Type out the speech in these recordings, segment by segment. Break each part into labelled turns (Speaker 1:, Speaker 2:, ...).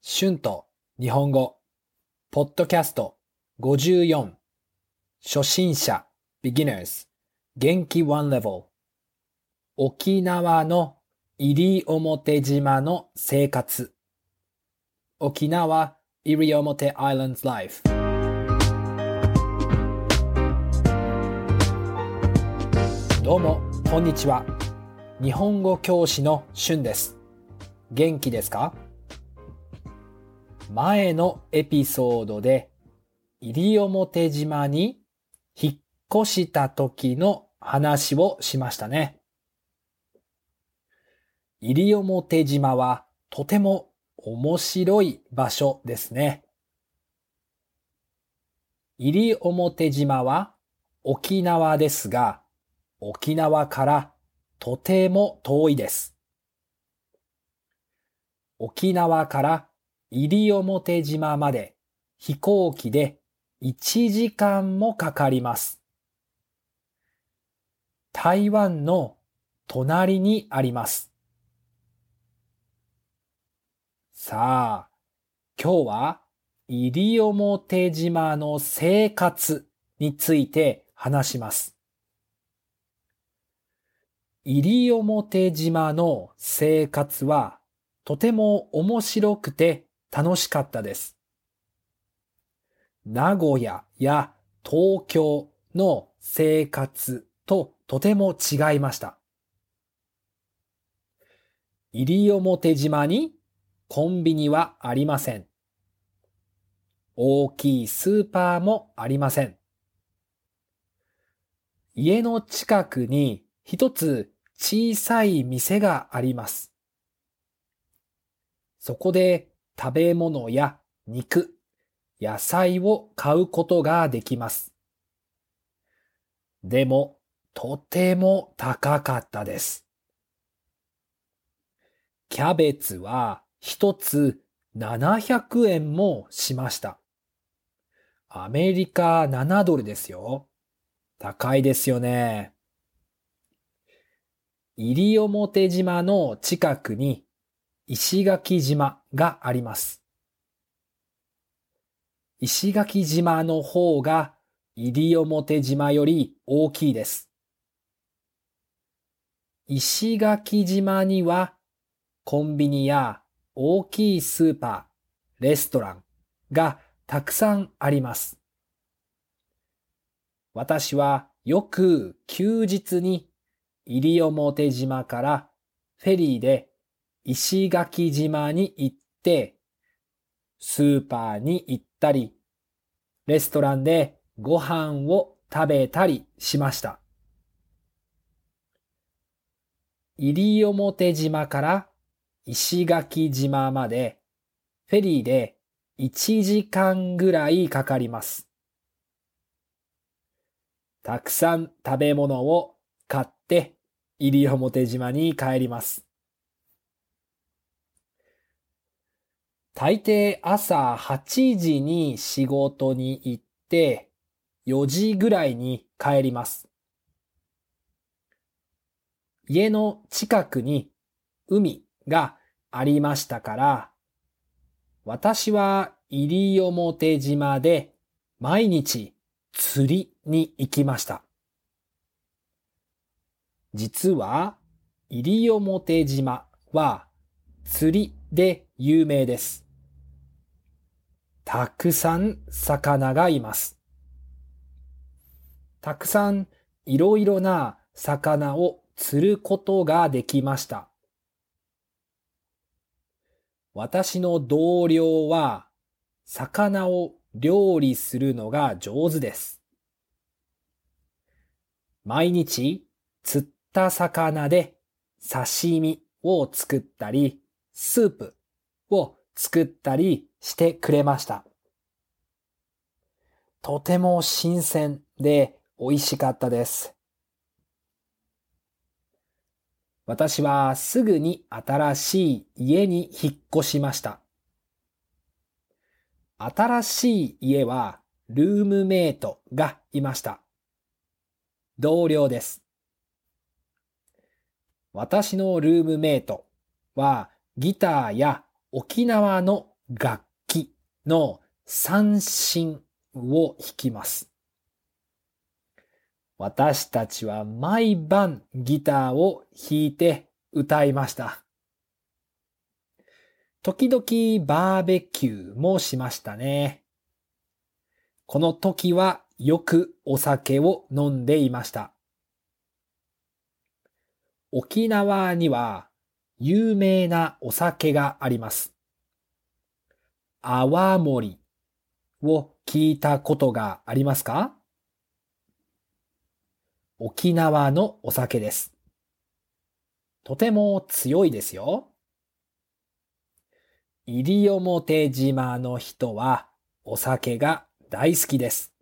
Speaker 1: 春と日本語、ポッドキャスト54、初心者、beginners、元気 one level、沖縄の西表島の生活、沖縄西表 Islands Life。どうも、こんにちは。日本語教師の春です。元気ですか？前のエピソードで西表島に引っ越した時の話をしましたね。西表島はとても面白い場所ですね。西表島は沖縄ですが、沖縄からとても遠いです。沖縄から西表島まで飛行機で1時間もかかります。台湾の隣にあります。さあ、今日は西表島の生活について話します。西表島の生活はとても面白くて楽しかったです。名古屋や東京の生活ととても違いました。西表島にコンビニはありません。大きいスーパーもありません。家の近くに一つ小さい店があります。そこで食べ物や肉、野菜を買うことができます。でも、とても高かったです。キャベツは一つ700円もしました。アメリカ7ドルですよ。高いですよね。西表島の近くに石垣島があります。石垣島の方が西表島より大きいです。石垣島にはコンビニや大きいスーパー、レストランがたくさんあります。私はよく休日に西表島からフェリーで石垣島に行って、スーパーに行ったり、レストランでご飯を食べたりしました。西表島から石垣島までフェリーで1時間ぐらいかかります。たくさん食べ物を買って西表島に帰ります。大抵朝8時に仕事に行って4時ぐらいに帰ります。家の近くに海がありましたから、私は西表島で毎日釣りに行きました。実は西表島は釣りで有名です。たくさん魚がいます。たくさんいろいろな魚を釣ることができました。私の同僚は魚を料理するのが上手です。毎日釣った魚で刺身を作ったり、スープを作ったりしてくれました。とても新鮮で美味しかったです。私はすぐに新しい家に引っ越しました。新しい家はルームメイトがいました。同僚です。私のルームメイトはギターや沖縄の楽器の三振を弾きます。私たちは毎晩ギターを弾いて歌いました。時々バーベキューもしましたね。この時はよくお酒を飲んでいました。沖縄には有名なお酒があります。泡盛を聞いたことがありますか？沖縄のお酒です。とても強いですよ。西表島の人はお酒が大好きです。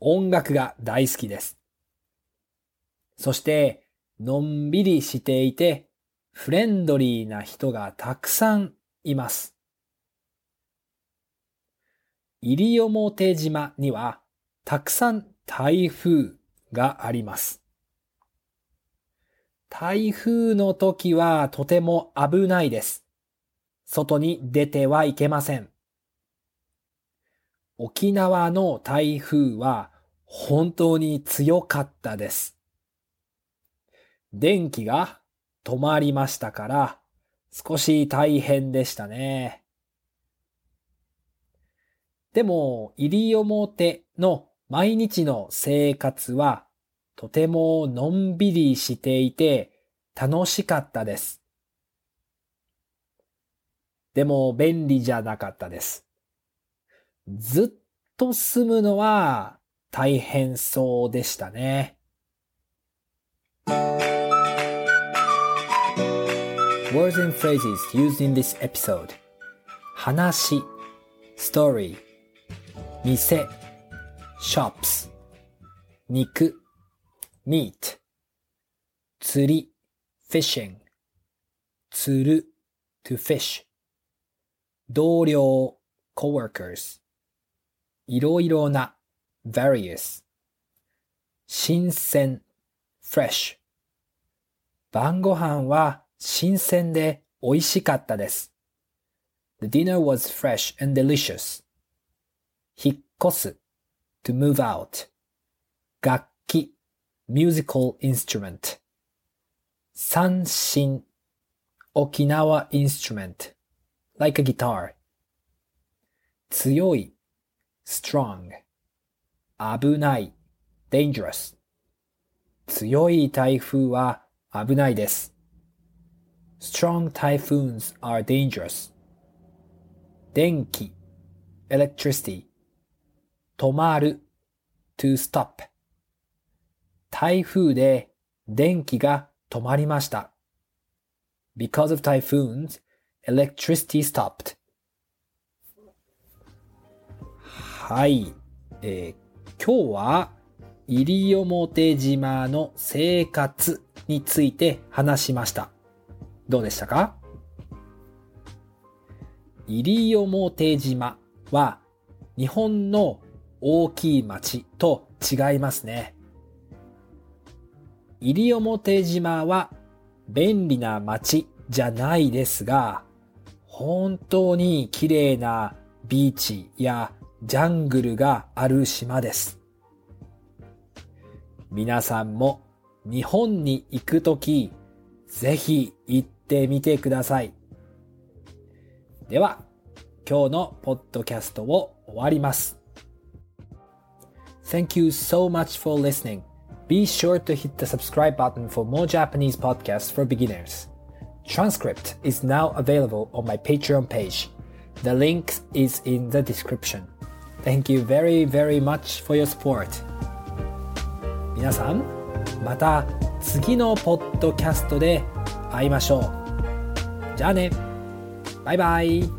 Speaker 1: 音楽が大好きです。そして、のんびりしていて、フレンドリーな人がたくさんいます。西表島にはたくさん台風があります。台風の時はとても危ないです。外に出てはいけません。沖縄の台風は本当に強かったです。電気が止まりましたから少し大変でしたね。でも、西表の毎日の生活はとてものんびりしていて楽しかったです。でも便利じゃなかったです。ずっと住むのは大変そうでしたね。Words and phrases used in this episode 話 story 店 shops 肉 meat 釣り fishing 釣る to fish 同僚 coworkers いろいろな various 新鮮 fresh 晩ご飯は新鮮で美味しかったです。The dinner was fresh and delicious. 引っ越す to move out 楽器 musical instrument 三振沖縄 instrument like a guitar 強い strong 危ない dangerous 強い台風は危ないです strong typhoons are dangerous 電気 electricity 止まる。To stop 台風で電気が止まりました。Because of typhoons electricity stopped はい、えー、今日は西表島の生活について話しました。どうでしたか？西表島は日本の大きい町と違いますね。西表島は便利な町じゃないですが、本当に綺麗なビーチやジャングルがある島です。皆さんも日本に行くとき、ぜひ行ってみてください。では、今日のポッドキャストを終わります。Thank you so much for listening. Be sure to hit the subscribe button for more Japanese podcasts for beginners. Transcript is now available on my Patreon page. The link is in the description. Thank you very, very much for your support. 皆さん、また次のポッドキャストで会いましょう。じゃあね。バイバイ。